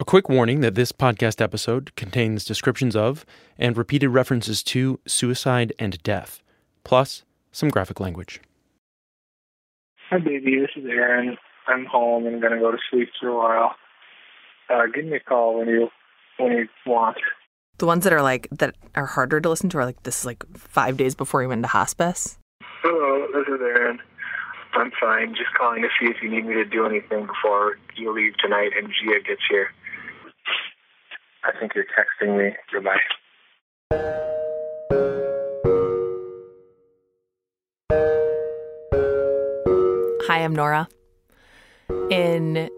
A quick warning that this podcast episode contains descriptions of and repeated references to suicide and death, plus some graphic language. Hi, baby. This is Aaron. I'm home and gonna go to sleep for a while. Uh, give me a call when you when you want. The ones that are like that are harder to listen to are like this is like five days before he went into hospice. Hello, this is Aaron. I'm fine. Just calling to see if you need me to do anything before you leave tonight and Gia gets here. I think you're texting me. Goodbye. Hi, I'm Nora. In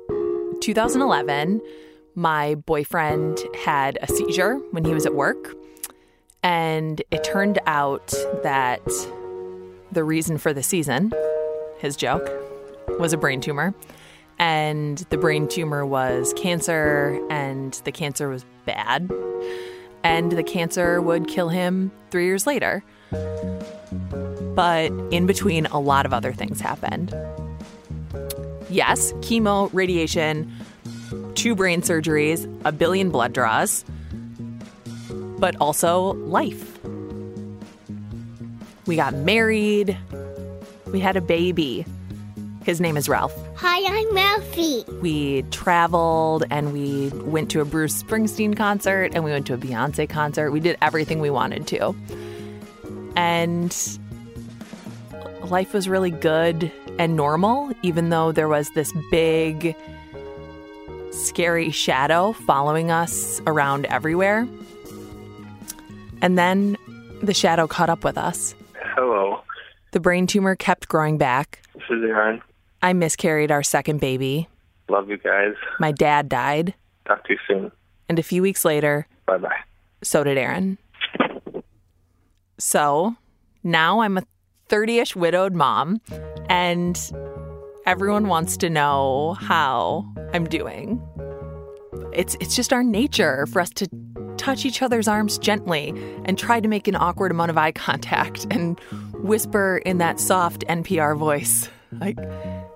2011, my boyfriend had a seizure when he was at work. And it turned out that the reason for the season, his joke, was a brain tumor. And the brain tumor was cancer, and the cancer was bad. And the cancer would kill him three years later. But in between, a lot of other things happened. Yes, chemo, radiation, two brain surgeries, a billion blood draws, but also life. We got married. We had a baby. His name is Ralph. Hi, I'm Ralphie. We traveled and we went to a Bruce Springsteen concert and we went to a Beyonce concert. We did everything we wanted to. And life was really good and normal, even though there was this big, scary shadow following us around everywhere. And then the shadow caught up with us. Hello, The brain tumor kept growing back. this is Aaron. I miscarried our second baby. Love you guys. My dad died. Talk to you soon. And a few weeks later, Bye bye. so did Aaron. So now I'm a 30 ish widowed mom, and everyone wants to know how I'm doing. It's, it's just our nature for us to touch each other's arms gently and try to make an awkward amount of eye contact and whisper in that soft NPR voice, like,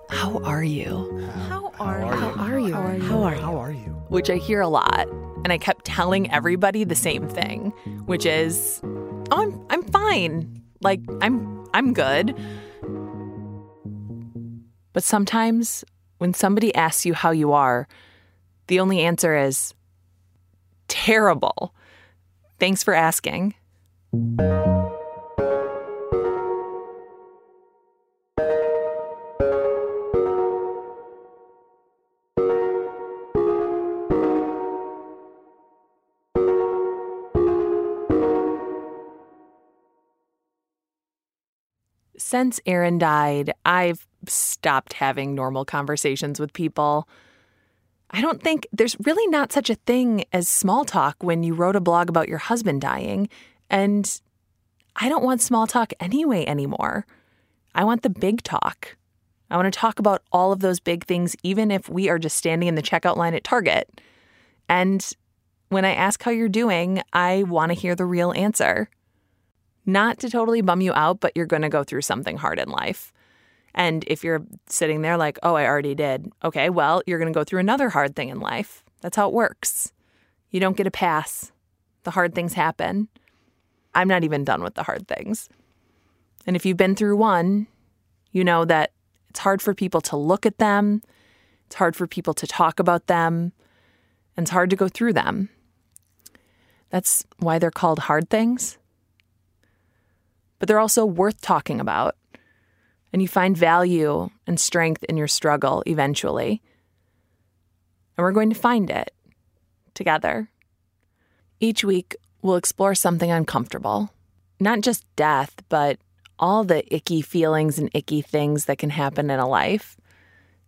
How are you? How are, how are you? How are you? How are you? How are you? which I hear a lot. And I kept telling everybody the same thing, which is, "Oh, I'm I'm fine. Like I'm I'm good." But sometimes when somebody asks you how you are, the only answer is terrible. Thanks for asking. Since Aaron died, I've stopped having normal conversations with people. I don't think there's really not such a thing as small talk when you wrote a blog about your husband dying. And I don't want small talk anyway anymore. I want the big talk. I want to talk about all of those big things, even if we are just standing in the checkout line at Target. And when I ask how you're doing, I want to hear the real answer. Not to totally bum you out, but you're going to go through something hard in life. And if you're sitting there like, oh, I already did, okay, well, you're going to go through another hard thing in life. That's how it works. You don't get a pass. The hard things happen. I'm not even done with the hard things. And if you've been through one, you know that it's hard for people to look at them, it's hard for people to talk about them, and it's hard to go through them. That's why they're called hard things. But they're also worth talking about. And you find value and strength in your struggle eventually. And we're going to find it together. Each week, we'll explore something uncomfortable. Not just death, but all the icky feelings and icky things that can happen in a life.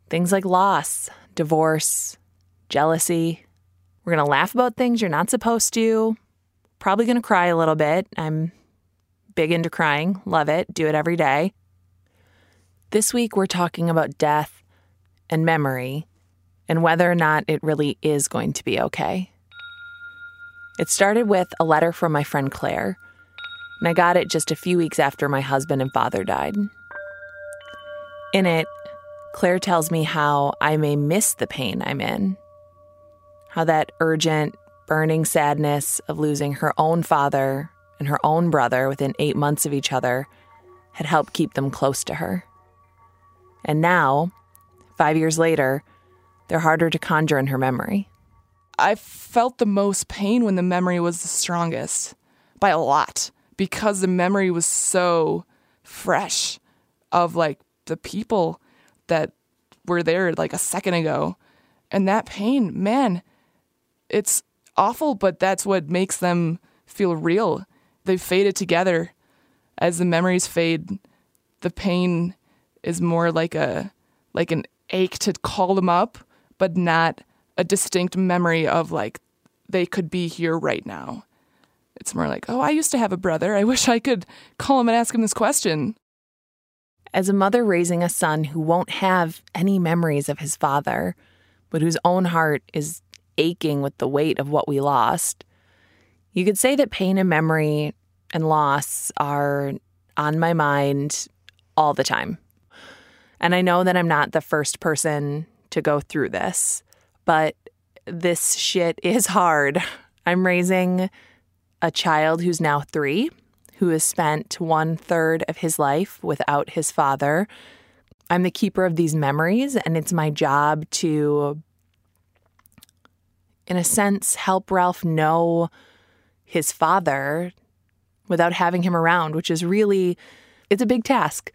Things like loss, divorce, jealousy. We're going to laugh about things you're not supposed to. Probably going to cry a little bit. I'm big into crying, love it, do it every day. This week, we're talking about death and memory and whether or not it really is going to be okay. It started with a letter from my friend Claire, and I got it just a few weeks after my husband and father died. In it, Claire tells me how I may miss the pain I'm in. how that urgent, burning sadness of losing her own father and her own brother within eight months of each other had helped keep them close to her. And now, five years later, they're harder to conjure in her memory. I felt the most pain when the memory was the strongest by a lot because the memory was so fresh of like the people that were there like a second ago. And that pain, man, it's awful, but that's what makes them feel real. They've faded together. As the memories fade, the pain is more like a like an ache to call them up, but not a distinct memory of like they could be here right now. It's more like, oh, I used to have a brother. I wish I could call him and ask him this question. As a mother raising a son who won't have any memories of his father, but whose own heart is aching with the weight of what we lost, you could say that pain and memory and loss are on my mind all the time. And I know that I'm not the first person to go through this, but this shit is hard. I'm raising a child who's now three, who has spent one third of his life without his father. I'm the keeper of these memories, and it's my job to, in a sense, help Ralph know his father without having him around, which is really it's a big task.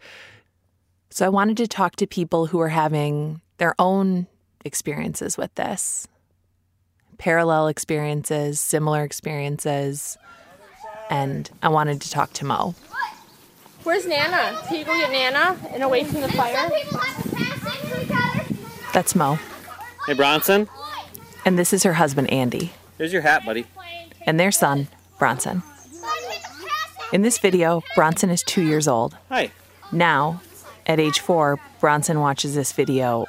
So I wanted to talk to people who are having their own experiences with this. Parallel experiences, similar experiences, and I wanted to talk to Mo. Where's Nana? Can you go get Nana and away from the fire? That's Mo. Hey, Bronson. And this is her husband, Andy. Here's your hat, buddy. And their son, Bronson. In this video, Bronson is two years old. Hi. Now, at age four, Bronson watches this video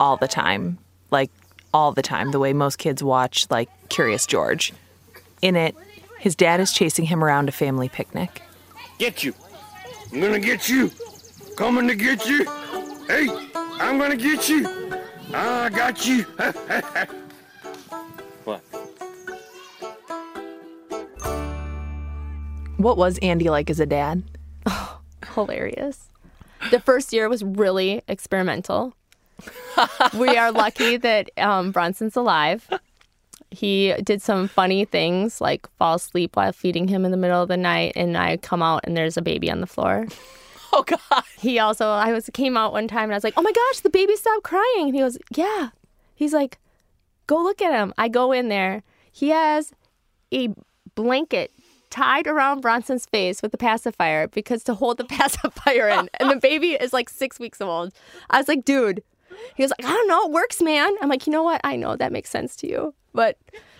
all the time. Like, all the time, the way most kids watch, like, Curious George. In it, his dad is chasing him around a family picnic. Get you. I'm gonna get you. Coming to get you. Hey, I'm gonna get you. I got you. What was Andy like as a dad? Hilarious. The first year was really experimental. we are lucky that um, Bronson's alive. He did some funny things like fall asleep while feeding him in the middle of the night, and I come out and there's a baby on the floor. Oh, God. He also, I was came out one time and I was like, "Oh my gosh, the baby stopped crying." And he goes, "Yeah." He's like, "Go look at him." I go in there. He has a blanket tied around Bronson's face with the pacifier because to hold the pacifier in, and the baby is like six weeks old. I was like, "Dude." He was like, "I don't know, it works, man." I'm like, "You know what? I know that makes sense to you, but."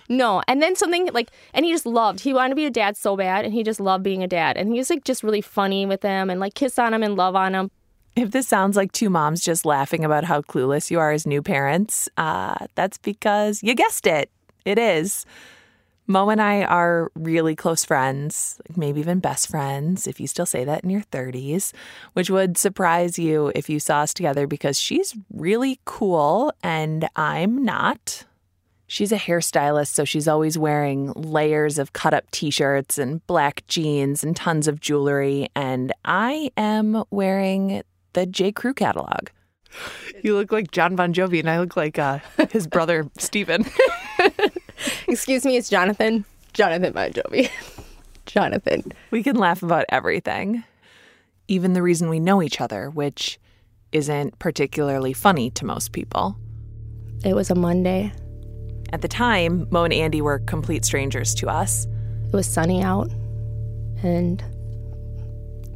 No, and then something like, and he just loved. He wanted to be a dad so bad, and he just loved being a dad. And he was like just really funny with him, and like kiss on him and love on him. If this sounds like two moms just laughing about how clueless you are as new parents, uh, that's because you guessed it. It is. Mo and I are really close friends, maybe even best friends, if you still say that in your 30s, which would surprise you if you saw us together because she's really cool and I'm not. She's a hairstylist, so she's always wearing layers of cut up t shirts and black jeans and tons of jewelry. And I am wearing the J. Crew catalog. You look like John Bon Jovi, and I look like uh, his brother, Steven. Excuse me, it's Jonathan. Jonathan Bon Jovi. Jonathan. We can laugh about everything, even the reason we know each other, which isn't particularly funny to most people. It was a Monday. At the time, Mo and Andy were complete strangers to us. It was sunny out, and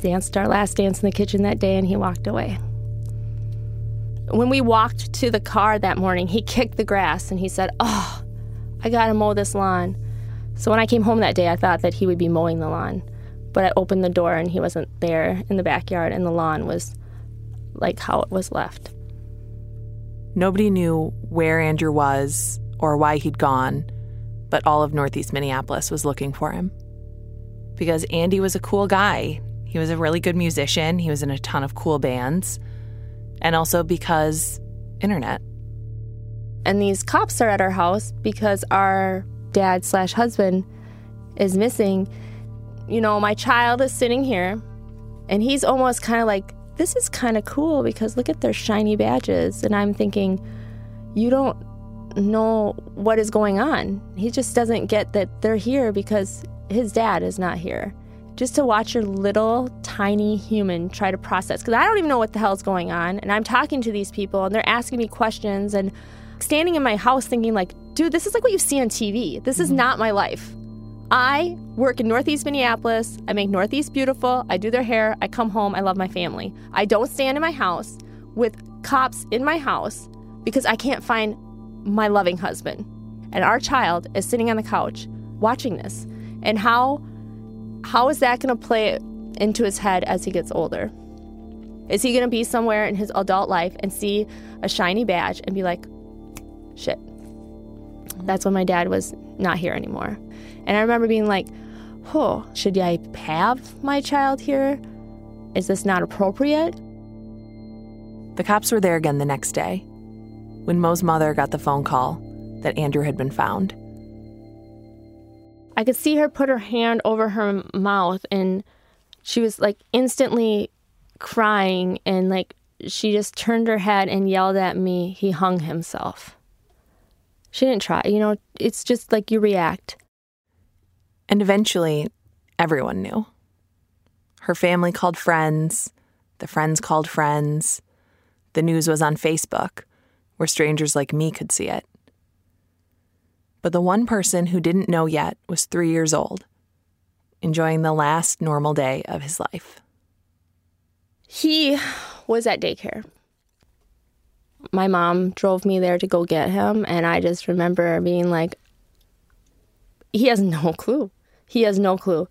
danced our last dance in the kitchen that day, and he walked away. When we walked to the car that morning, he kicked the grass and he said, Oh, I gotta mow this lawn. So when I came home that day, I thought that he would be mowing the lawn. But I opened the door and he wasn't there in the backyard, and the lawn was like how it was left. Nobody knew where Andrew was or why he'd gone, but all of Northeast Minneapolis was looking for him. Because Andy was a cool guy. He was a really good musician, he was in a ton of cool bands, and also because internet. And these cops are at our house because our dad slash husband is missing. You know, my child is sitting here and he's almost kind of like, this is kind of cool because look at their shiny badges. And I'm thinking, you don't know what is going on. He just doesn't get that they're here because his dad is not here. Just to watch your little tiny human try to process, because I don't even know what the hell's going on. And I'm talking to these people and they're asking me questions and standing in my house thinking, like, dude, this is like what you see on TV. This is mm-hmm. not my life. I work in Northeast Minneapolis. I make Northeast beautiful. I do their hair. I come home. I love my family. I don't stand in my house with cops in my house because I can't find my loving husband. And our child is sitting on the couch watching this. And how how is that going to play into his head as he gets older? Is he going to be somewhere in his adult life and see a shiny badge and be like, shit. That's when my dad was not here anymore. And I remember being like, oh, should I have my child here? Is this not appropriate? The cops were there again the next day when Mo's mother got the phone call that Andrew had been found. I could see her put her hand over her mouth and she was like instantly crying and like she just turned her head and yelled at me, he hung himself. She didn't try, you know, it's just like you react. And eventually, everyone knew. Her family called friends, the friends called friends. The news was on Facebook, where strangers like me could see it. But the one person who didn't know yet was three years old, enjoying the last normal day of his life. He was at daycare. My mom drove me there to go get him, and I just remember being like, he has no clue. He has no clue.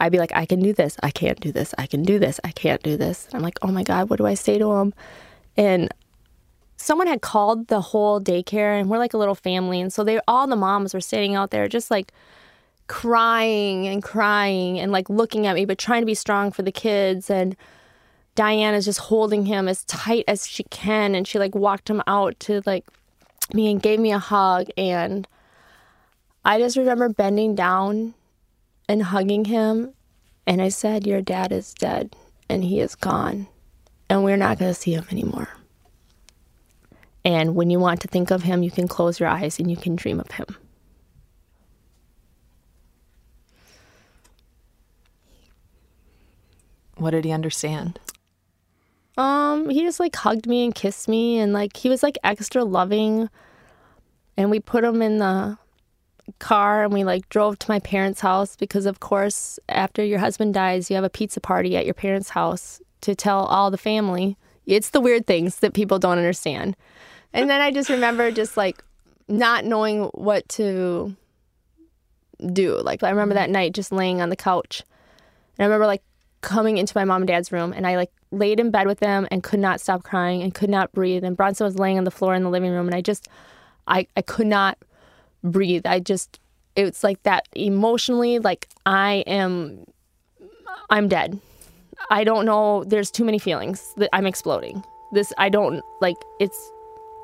I'd be like, I can do this. I can't do this. I can do this. I can't do this. I'm like, oh my God, what do I say to him? And someone had called the whole daycare, and we're like a little family. And so they, all the moms were sitting out there just like crying and crying and like looking at me, but trying to be strong for the kids. And Diane is just holding him as tight as she can. And she like walked him out to like me and gave me a hug. And I just remember bending down and hugging him. And I said, Your dad is dead and he is gone. And we're not going to see him anymore. And when you want to think of him, you can close your eyes and you can dream of him. What did he understand? Um, he just like hugged me and kissed me and like he was like extra loving. And we put him in the car and we like drove to my parents' house because of course after your husband dies, you have a pizza party at your parents' house to tell all the family. It's the weird things that people don't understand. And then I just remember just like not knowing what to do. Like I remember that night just laying on the couch. And I remember like coming into my mom and dad's room and I like laid in bed with them and could not stop crying and could not breathe. And Bronson was laying on the floor in the living room and I just I, I could not breathe. I just it's like that emotionally like I am I'm dead. I don't know there's too many feelings that I'm exploding. This I don't like it's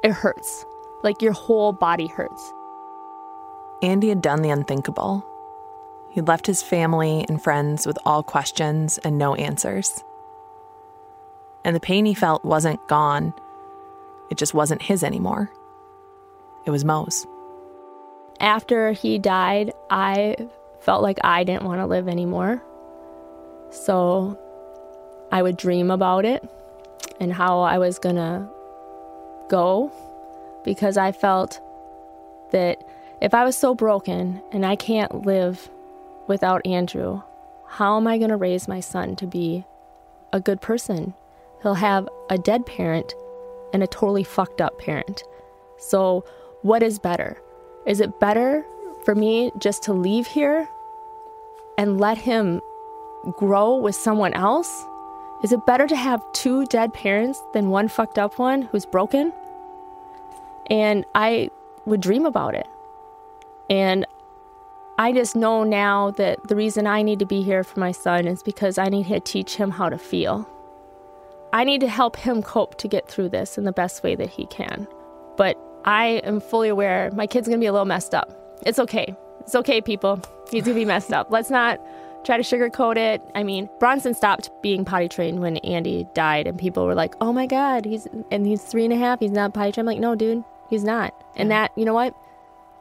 it hurts. Like your whole body hurts. Andy had done the unthinkable. He'd left his family and friends with all questions and no answers. And the pain he felt wasn't gone, it just wasn't his anymore. It was Mo's. After he died, I felt like I didn't want to live anymore. So I would dream about it and how I was going to go because I felt that if I was so broken and I can't live without Andrew, how am I going to raise my son to be a good person? He'll have a dead parent and a totally fucked up parent. So, what is better? Is it better for me just to leave here and let him grow with someone else? Is it better to have two dead parents than one fucked up one who's broken? And I would dream about it. And I just know now that the reason I need to be here for my son is because I need to teach him how to feel. I need to help him cope to get through this in the best way that he can. But I am fully aware my kid's gonna be a little messed up. It's okay. It's okay, people. He's gonna be messed up. Let's not try to sugarcoat it. I mean, Bronson stopped being potty trained when Andy died, and people were like, "Oh my God, he's and he's three and a half. He's not potty trained." I'm like, "No, dude, he's not." And that, you know what?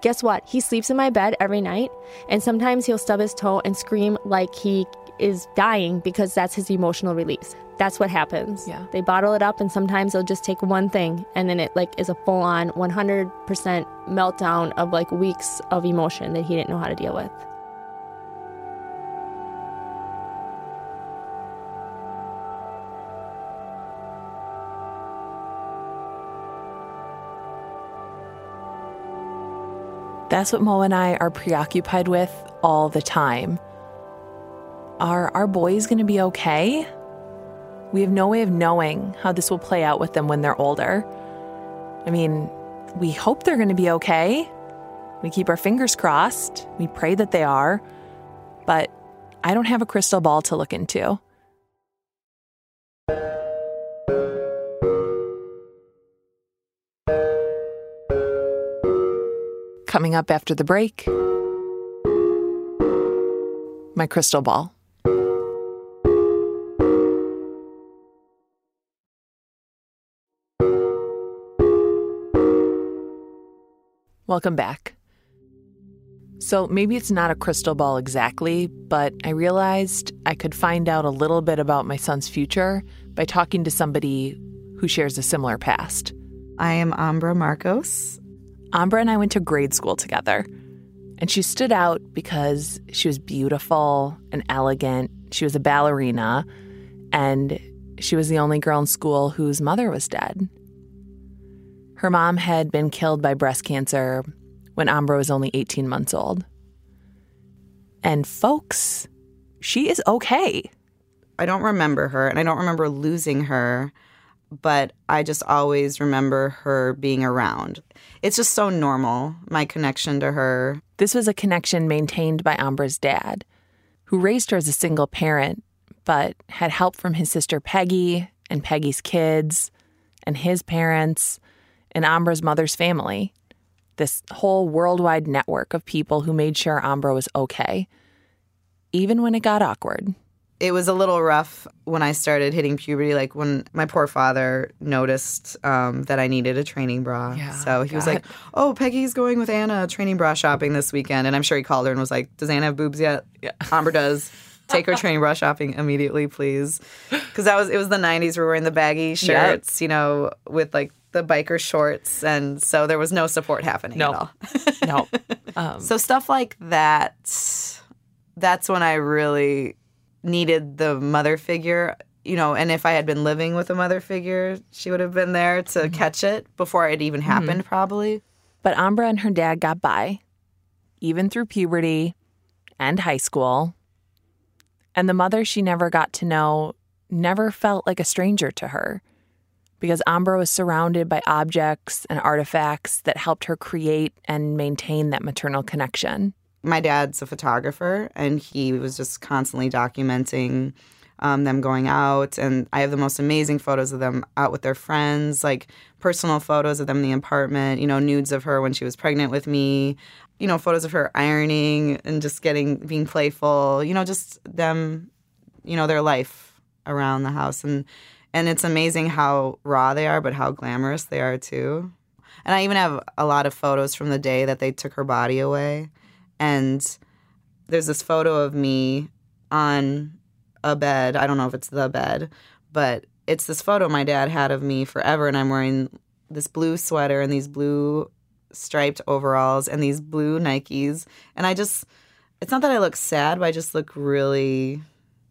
Guess what? He sleeps in my bed every night, and sometimes he'll stub his toe and scream like he is dying because that's his emotional release. That's what happens. Yeah. They bottle it up, and sometimes they'll just take one thing, and then it like is a full on 100% meltdown of like weeks of emotion that he didn't know how to deal with. That's what Mo and I are preoccupied with all the time. Are our boys going to be okay? We have no way of knowing how this will play out with them when they're older. I mean, we hope they're going to be okay. We keep our fingers crossed. We pray that they are. But I don't have a crystal ball to look into. Coming up after the break, my crystal ball. Welcome back. So maybe it's not a crystal ball exactly, but I realized I could find out a little bit about my son's future by talking to somebody who shares a similar past. I am Ambra Marcos. Ambra and I went to grade school together, and she stood out because she was beautiful and elegant. She was a ballerina, and she was the only girl in school whose mother was dead. Her mom had been killed by breast cancer when Ambra was only 18 months old. And folks, she is okay. I don't remember her, and I don't remember losing her, but I just always remember her being around. It's just so normal, my connection to her. This was a connection maintained by Ambra's dad, who raised her as a single parent, but had help from his sister Peggy and Peggy's kids and his parents and Ambra's mother's family. This whole worldwide network of people who made sure Ambra was okay, even when it got awkward. It was a little rough when I started hitting puberty, like when my poor father noticed um, that I needed a training bra. Yeah, so he was like, Oh, Peggy's going with Anna training bra shopping this weekend. And I'm sure he called her and was like, Does Anna have boobs yet? Yeah. Ambra does. Take her training bra shopping immediately, please. Because that was it was the '90s. We were wearing the baggy shirts, you know, with like the biker shorts, and so there was no support happening No. at all. No. Um, So stuff like that, that's when I really needed the mother figure, you know, and if I had been living with a mother figure, she would have been there to mm-hmm. catch it before it even mm-hmm. happened, probably. But Ambra and her dad got by, even through puberty and high school. And the mother she never got to know never felt like a stranger to her because Ambra was surrounded by objects and artifacts that helped her create and maintain that maternal connection. My dad's a photographer, and he was just constantly documenting um, them going out. And I have the most amazing photos of them out with their friends, like personal photos of them in the apartment, you know, nudes of her when she was pregnant with me, you know, photos of her ironing and just getting, being playful, you know, just them, you know, their life around the house. And, and it's amazing how raw they are, but how glamorous they are too. And I even have a lot of photos from the day that they took her body away. And there's this photo of me on a bed. I don't know if it's the bed, but it's this photo my dad had of me forever. And I'm wearing this blue sweater and these blue striped overalls and these blue Nikes. And I just, it's not that I look sad, but I just look really,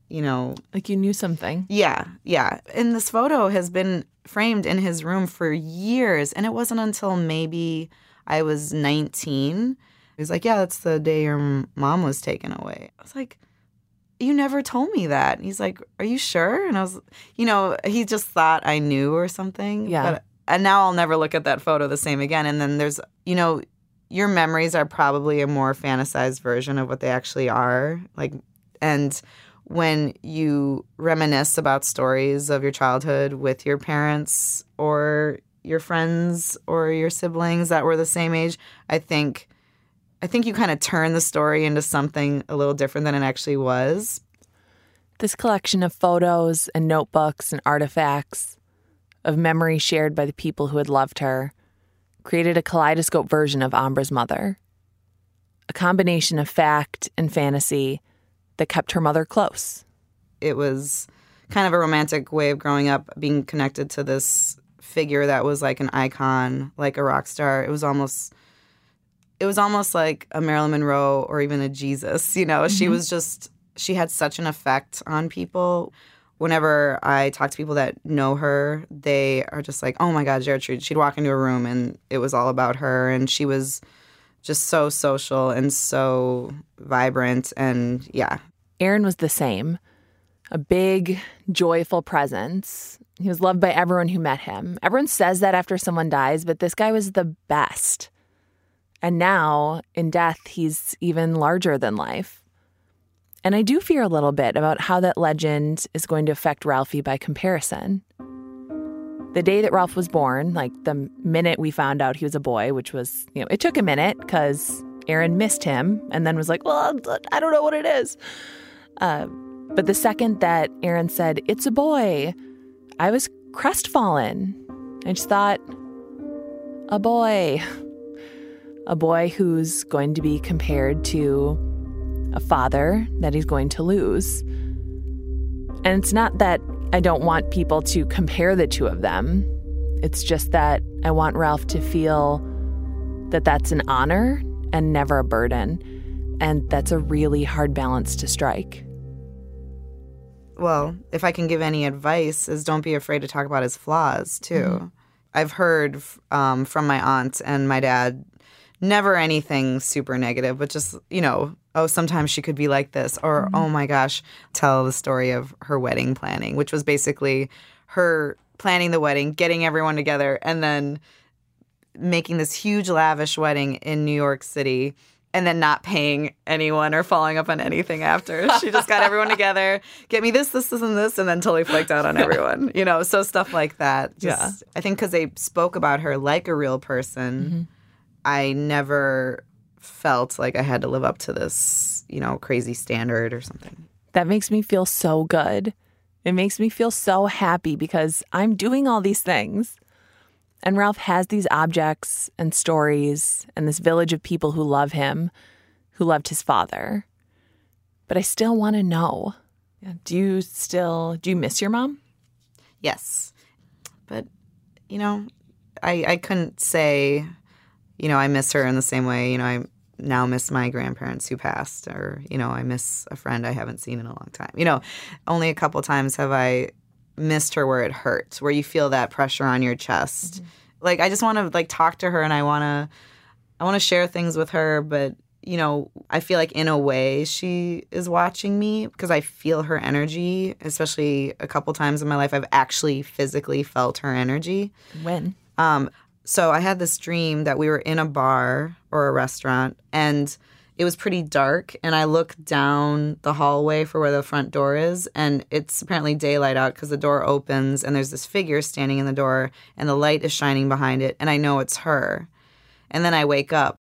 you know, Like you knew something. yeah, yeah. And this photo has been framed in his room for years. And it wasn't until maybe I was 19. He was like, Yeah, that's the day your mom was taken away. I was like, You never told me that. And he's like, Are you sure? And I was, you know, he just thought I knew or something. Yeah. But, and now I'll never look at that photo the same again. And then there's, you know, your memories are probably a more fantasized version of what they actually are. Like, and when you reminisce about stories of your childhood with your parents or your friends or your siblings that were the same age, I think I think you kind of turn the story into something a little different than it actually was. This collection of photos and notebooks and artifacts of memories shared by the people who had loved her created a kaleidoscope version of Ambra's mother. A combination of fact and fantasy that kept her mother close. It was kind of a romantic way of growing up, being connected to this figure that was like an icon, like a rock star. It was almost it was almost like a Marilyn Monroe or even a Jesus, you know. She mm-hmm. was just she had such an effect on people. Whenever I talk to people that know her, they are just like, "Oh my God, Gertrude!" She'd walk into a room and it was all about her, and she was just so social and so vibrant, and yeah, Aaron was the same a big, joyful presence. He was loved by everyone who met him. Everyone says that after someone dies, but this guy was the best. And now, in death, he's even larger than life. And I do fear a little bit about how that legend is going to affect Ralphie by comparison. The day that Ralph was born, like the minute we found out he was a boy, which was, you know, it took a minute because Aaron missed him and then was like, well, I don't know what it is. Uh, but the second that Aaron said, it's a boy, I was crestfallen. I just thought, a boy. A boy who's going to be compared to a father that he's going to lose. And it's not that I don't want people to compare the two of them. It's just that I want Ralph to feel that that's an honor and never a burden. And that's a really hard balance to strike well, if I can give any advice, is don't be afraid to talk about his flaws too. Mm-hmm. I've heard um, from my aunt and my dad, never anything super negative, but just you know, oh, sometimes she could be like this, or mm-hmm. oh my gosh, tell the story of her wedding planning, which was basically her planning the wedding, getting everyone together, and then making this huge lavish wedding in New York City and then not paying anyone or following up on anything after. She just got everyone together, get me this, this, this, and this, and then totally flaked out on everyone. You know, so stuff like that. Just, yeah. I think because they spoke about her like a real person, mm-hmm. I never felt like I had to live up to this, you know, crazy standard or something. That makes me feel so good. It makes me feel so happy because I'm doing all these things. And Ralph has these objects and stories and this village of people who love him, who loved his father. But I still want to know. Do you still do you miss your mom? Yes. But you know, I I couldn't say, you know, I miss her in the same way, you know, I now miss my grandparents who passed or you know i miss a friend i haven't seen in a long time you know only a couple times have i missed her where it hurts, where you feel that pressure on your chest. Mm-hmm. Like I just want to like talk to her and I want to I want to share things with her, but you know, I feel like in a way she is watching me because I feel her energy, especially a couple times in my life I've actually physically felt her energy. When? Um so I had this dream that we were in a bar or a restaurant and it was pretty dark and i looked down the hallway for where the front door is and it's apparently daylight out because the door opens and there's this figure standing in the door and the light is shining behind it and i know it's her. And then i wake up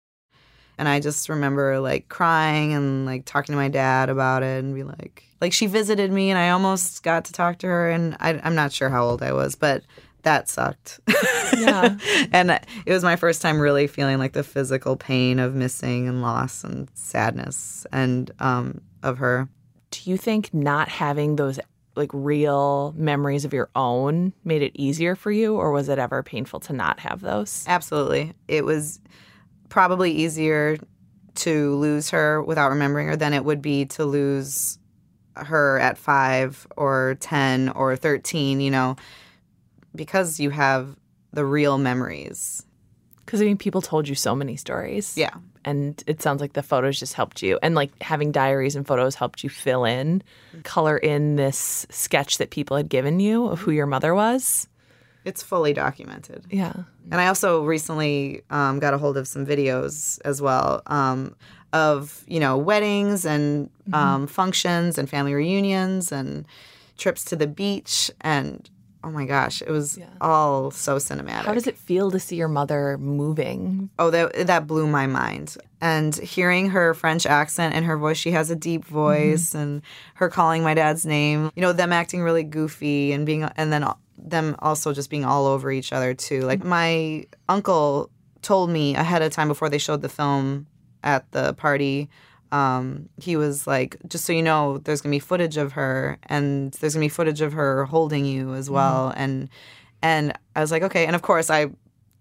and i just remember like crying and like talking to my dad about it and be like like she visited me and i almost got to talk to her and I, i'm not sure how old i was but that sucked. Yeah. and it was my first time really feeling like the physical pain of missing and loss and sadness and um, of her. Do you think not having those like real memories of your own made it easier for you or was it ever painful to not have those? Absolutely. It was probably easier to lose her without remembering her than it would be to lose her at 5 or 10 or 13, you know because you have the real memories. Because I mean, people told you so many stories. Yeah. And it sounds like the photos just helped you. And like having diaries and photos helped you fill in, color in this sketch that people had given you of who your mother was. It's fully documented. Yeah. And I also recently um, got a hold of some videos as well um, of, you know, weddings and mm-hmm. um, functions and family reunions and trips to the beach. And oh my gosh, it was all so cinematic. How does it feel to see your mother moving? Oh, that that blew my mind. And hearing her French accent and her voice, she has a deep mm-hmm. voice, and her calling my dad's name. You know, them acting really goofy and being, and then them also just being all over each other too. Like mm-hmm. my uncle told me ahead of time before they showed the film at the party. Um, he was like, just so you know, there's gonna be footage of her, and there's gonna be footage of her holding you as well. And and I was like, okay. And of course, I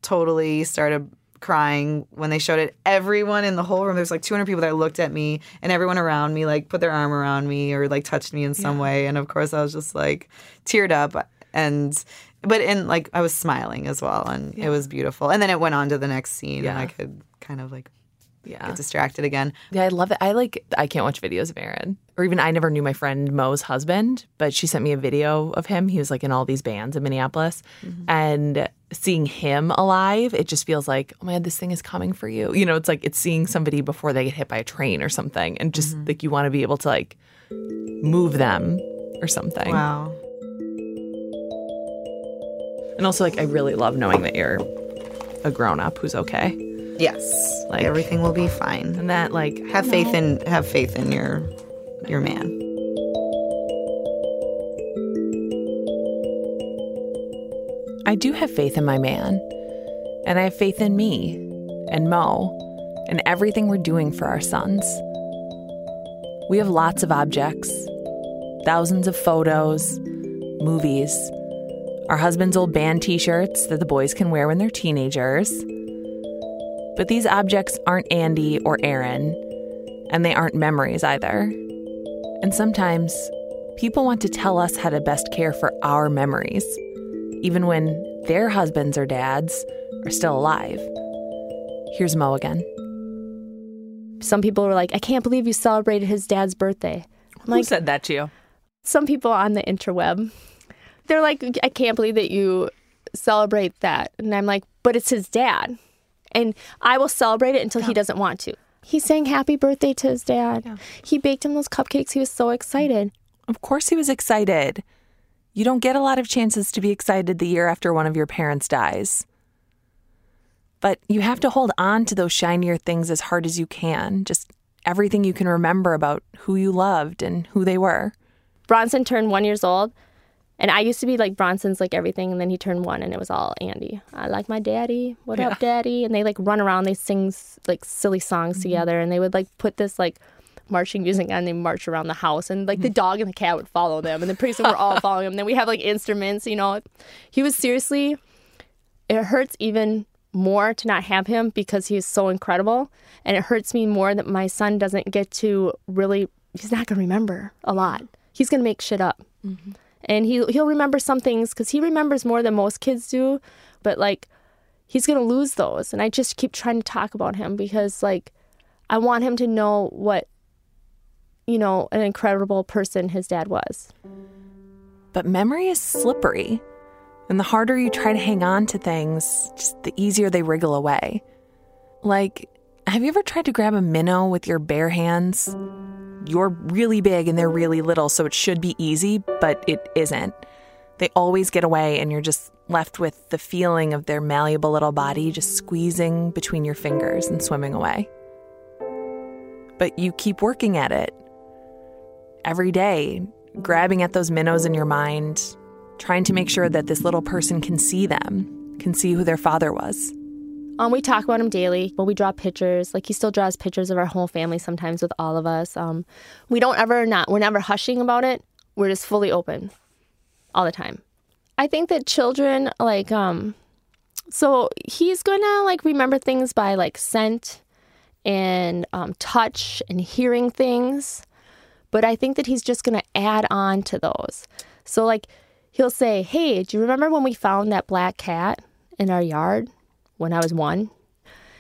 totally started crying when they showed it. Everyone in the whole room, there's like 200 people that looked at me, and everyone around me like put their arm around me or like touched me in some way. And of course, I was just like teared up and. But in like I was smiling as well, and it was beautiful. And then it went on to the next scene, and I could kind of like Yeah. get distracted again. Yeah, I love it. I like I can't watch videos of Aaron. Or even I never knew my friend Mo's husband, but she sent me a video of him. He was like in all these bands in Minneapolis. Mm-hmm. And seeing him alive, it just feels like, oh my god, this thing is coming for you. You know, it's like it's seeing somebody before they get hit by a train or something. And just mm-hmm. like you want to be able to like move them or something. Wow. And also like I really love knowing that you're a grown up who's okay. Yes. Like- everything will be fine. And that like Have faith in have faith in your your man. I do have faith in my man, and I have faith in me and Mo and everything we're doing for our sons. We have lots of objects, thousands of photos, movies, our husband's old band t shirts that the boys can wear when they're teenagers. But these objects aren't Andy or Aaron, and they aren't memories either. And sometimes people want to tell us how to best care for our memories even when their husbands or dads are still alive. Here's Mo again. Some people were like, I can't believe you celebrated his dad's birthday. I'm Who like, said that to you? some people on the interweb, they're like, I can't believe that you celebrate that. And I'm like, but it's his dad. And I will celebrate it until he doesn't want to. He sang happy birthday to his dad. He baked him those cupcakes. He was so excited. Of course, he was excited. You don't get a lot of chances to be excited the year after one of your parents dies. But you have to hold on to those shinier things as hard as you can. Just everything you can remember about who you loved and who they were. Bronson turned one years old. And I used to be like Bronson's like everything, and then he turned one, and it was all Andy. I like my daddy. What up, daddy? And they like run around, they sing like silly songs mm-hmm. together, and they would like put this like marching music on, and they march around the house, and like the mm. dog and the cat would follow them, and then pretty soon we're all following him. then we have like instruments, you know. He was seriously. It hurts even more to not have him because he is so incredible, and it hurts me more that my son doesn't get to really. He's not gonna remember a lot. He's gonna make shit up mm-hmm. And he he'll remember some things because he remembers more than most kids do, but like he's gonna lose those. And I just keep trying to talk about him because like I want him to know what you know an incredible person his dad was. But memory is slippery. And the harder you try to hang on to things, just the easier they wriggle away. Like, have you ever tried to grab a minnow with your bare hands? You're really big and they're really little, so it should be easy, but it isn't. They always get away, and you're just left with the feeling of their malleable little body just squeezing between your fingers and swimming away. But you keep working at it every day, grabbing at those minnows in your mind, trying to make sure that this little person can see them, can see who their father was. Um, we talk about him daily. Well, we draw pictures. Like he still draws pictures of our whole family sometimes with all of us. Um, we don't ever not. We're never hushing about it. We're just fully open, all the time. I think that children like um, so he's gonna like remember things by like scent and um, touch and hearing things. But I think that he's just gonna add on to those. So like he'll say, "Hey, do you remember when we found that black cat in our yard?" When I was one.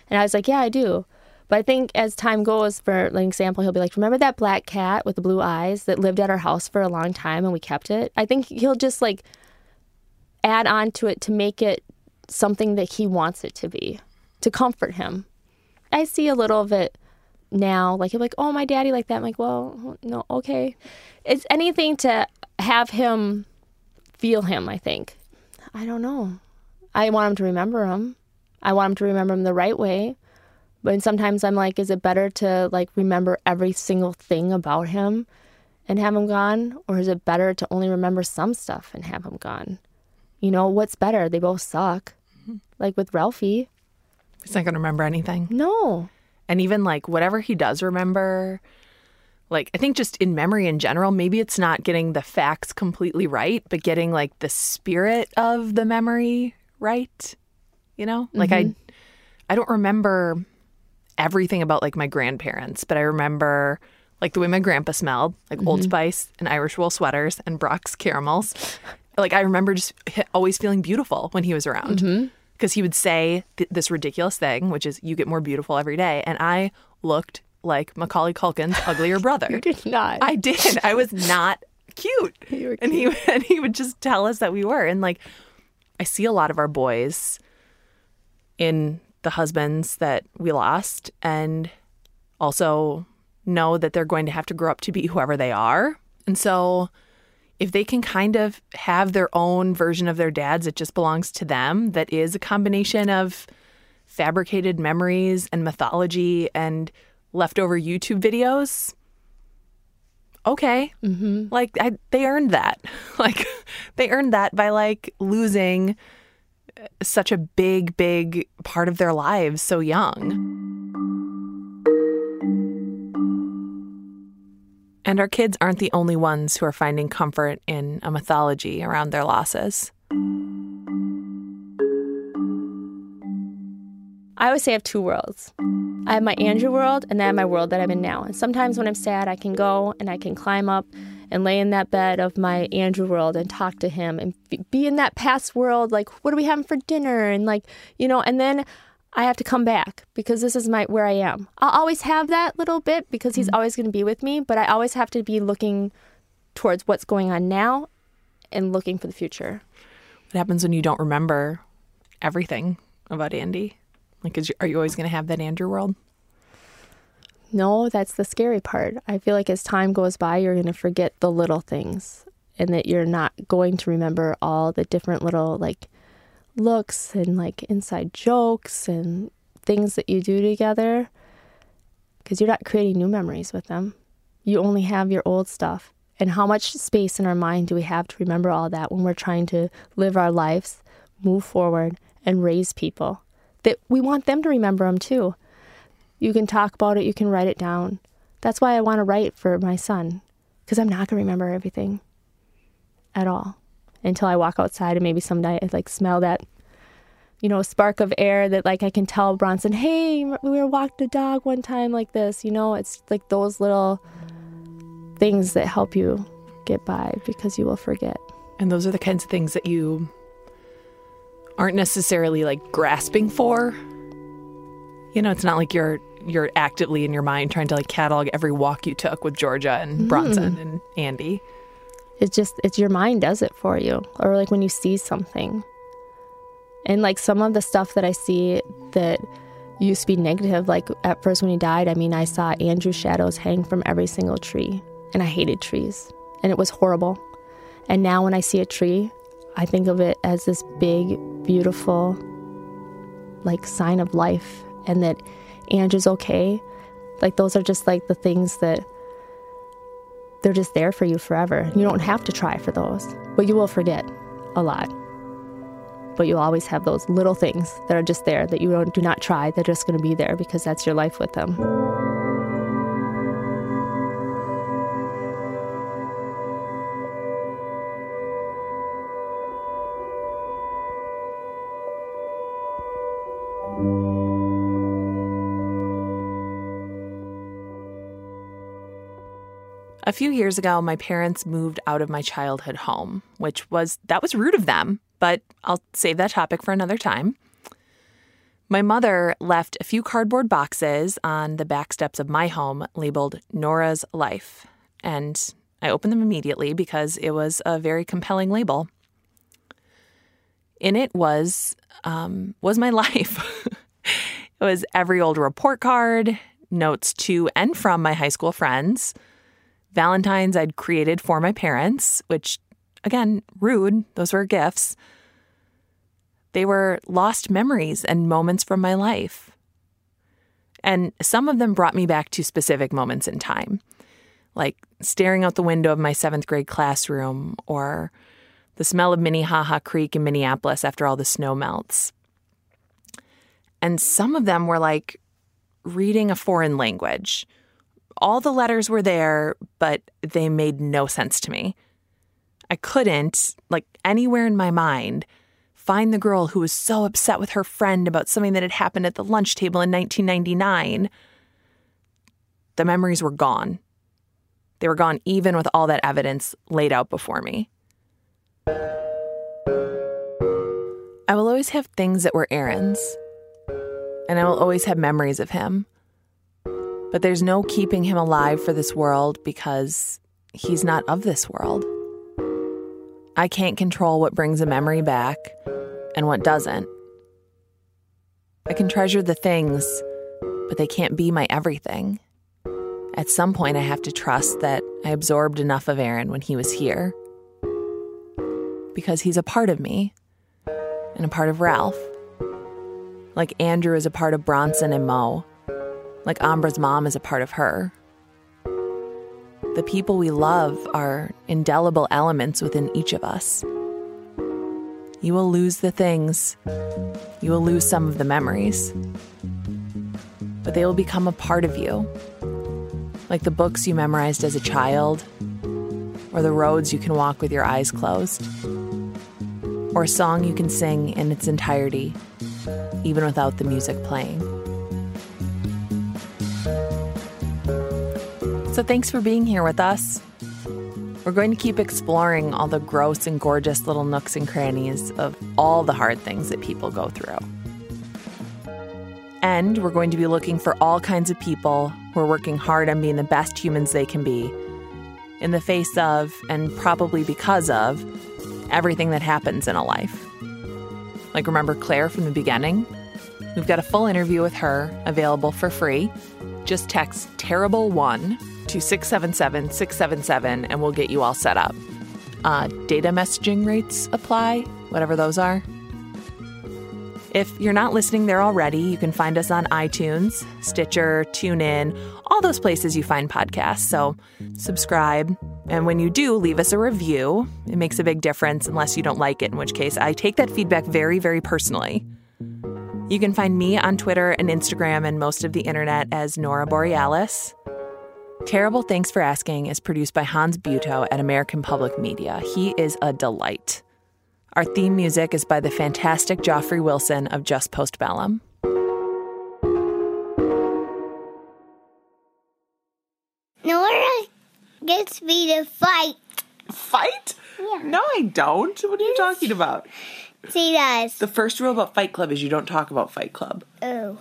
And I was like, yeah, I do. But I think as time goes, for like example, he'll be like, remember that black cat with the blue eyes that lived at our house for a long time and we kept it? I think he'll just like add on to it to make it something that he wants it to be, to comfort him. I see a little of it now. Like he'll be like, oh, my daddy like that. I'm like, well, no, okay. It's anything to have him feel him, I think. I don't know. I want him to remember him. I want him to remember him the right way. But sometimes I'm like, is it better to like remember every single thing about him and have him gone? Or is it better to only remember some stuff and have him gone? You know, what's better? They both suck. Mm-hmm. Like with Ralphie. He's not going to remember anything. No. And even like whatever he does remember, like I think just in memory in general, maybe it's not getting the facts completely right, but getting like the spirit of the memory right. You know? Like I mm-hmm. I don't remember everything about like my grandparents, but I remember like the way my grandpa smelled, like Old mm-hmm. Spice and Irish wool sweaters and Brach's caramels. Like I remember just always feeling beautiful when he was around. Mm-hmm. Because he would say th- this ridiculous thing, which is you get more beautiful every day. And I looked like Macaulay Culkin's uglier brother. You did not. I did. I was not cute. You were And he and he would just tell us that we were. And like I see a lot of our boys in the husbands that we lost and also know that they're going to have to grow up to be whoever they are. And so if they can kind of have their own version of their dads, it just belongs to them, that is a combination of fabricated memories and mythology and leftover YouTube videos. Okay. Mm-hmm. Like I, they earned that. Like they earned that by like losing such a big, big part of their lives so young. And our kids aren't the only ones who are finding comfort in a mythology around their losses. I always say I have two worlds. I have my Andrew world, and then my world that I'm in now. And sometimes when I'm sad, I can go and I can climb up and lay in that bed of my Andrew world and talk to him and be in that past world. Like, what are we having for dinner? And like, you know, and then I have to come back because this is my where I am. I'll always have that little bit because he's mm-hmm. always going to be with me, but I always have to be looking towards what's going on now and looking for the future. What happens when you don't remember everything about Andy? Like, is you, are you always going to have that Andrew world? No, that's the scary part. I feel like as time goes by, you're going to forget the little things and that you're not going to remember all the different little like looks and like inside jokes and things that you do together because you're not creating new memories with them. You only have your old stuff. And how much space in our mind do we have to remember all that when we're trying to live our lives, move forward, and raise people? That we want them to remember them too. You can talk about it, you can write it down. That's why I want to write for my son because I'm not going to remember everything at all until I walk outside and maybe someday I like smell that you know spark of air that like I can tell Bronson, "Hey, we were walking the dog one time like this." You know, it's like those little things that help you get by because you will forget. And those are the kinds of things that you aren't necessarily like grasping for. You know, it's not like you're you're actively in your mind trying to like catalog every walk you took with Georgia and mm. Bronson and Andy. It's just it's your mind does it for you. Or like when you see something. And like some of the stuff that I see that used to be negative, like at first when he died, I mean I saw Andrew's shadows hang from every single tree. And I hated trees. And it was horrible. And now when I see a tree, I think of it as this big, beautiful like sign of life and that Andrew's okay. Like those are just like the things that they're just there for you forever. You don't have to try for those, but you will forget a lot. But you'll always have those little things that are just there that you don't do not try. They're just going to be there because that's your life with them. A few years ago, my parents moved out of my childhood home, which was that was rude of them, but I'll save that topic for another time. My mother left a few cardboard boxes on the back steps of my home labeled Nora's Life, and I opened them immediately because it was a very compelling label. In it was um, was my life. it was every old report card, notes to and from my high school friends, Valentines I'd created for my parents, which again, rude. Those were gifts. They were lost memories and moments from my life. And some of them brought me back to specific moments in time, like staring out the window of my seventh grade classroom or the smell of Minnehaha Creek in Minneapolis after all the snow melts. And some of them were like reading a foreign language. All the letters were there, but they made no sense to me. I couldn't, like anywhere in my mind, find the girl who was so upset with her friend about something that had happened at the lunch table in 1999. The memories were gone. They were gone even with all that evidence laid out before me. I will always have things that were Aaron's, and I will always have memories of him. But there's no keeping him alive for this world because he's not of this world. I can't control what brings a memory back and what doesn't. I can treasure the things, but they can't be my everything. At some point, I have to trust that I absorbed enough of Aaron when he was here. Because he's a part of me and a part of Ralph. Like Andrew is a part of Bronson and Mo. Like Ambra's mom is a part of her. The people we love are indelible elements within each of us. You will lose the things, you will lose some of the memories, but they will become a part of you. Like the books you memorized as a child, or the roads you can walk with your eyes closed, or a song you can sing in its entirety, even without the music playing. So thanks for being here with us. We're going to keep exploring all the gross and gorgeous little nooks and crannies of all the hard things that people go through. And we're going to be looking for all kinds of people who are working hard on being the best humans they can be in the face of, and probably because of, everything that happens in a life. Like, remember Claire from the beginning? We've got a full interview with her available for free. Just text terrible1 to 677 677 and we'll get you all set up. Uh, data messaging rates apply, whatever those are. If you're not listening there already, you can find us on iTunes, Stitcher, TuneIn, all those places you find podcasts. So subscribe. And when you do, leave us a review. It makes a big difference, unless you don't like it, in which case I take that feedback very, very personally. You can find me on Twitter and Instagram and most of the internet as Nora Borealis. Terrible Thanks for Asking is produced by Hans Buetow at American Public Media. He is a delight. Our theme music is by the fantastic Joffrey Wilson of Just Postbellum. Nora gets me to fight. Fight? Yeah. No, I don't. What are you talking about? She does. The first rule about Fight Club is you don't talk about Fight Club. Oh.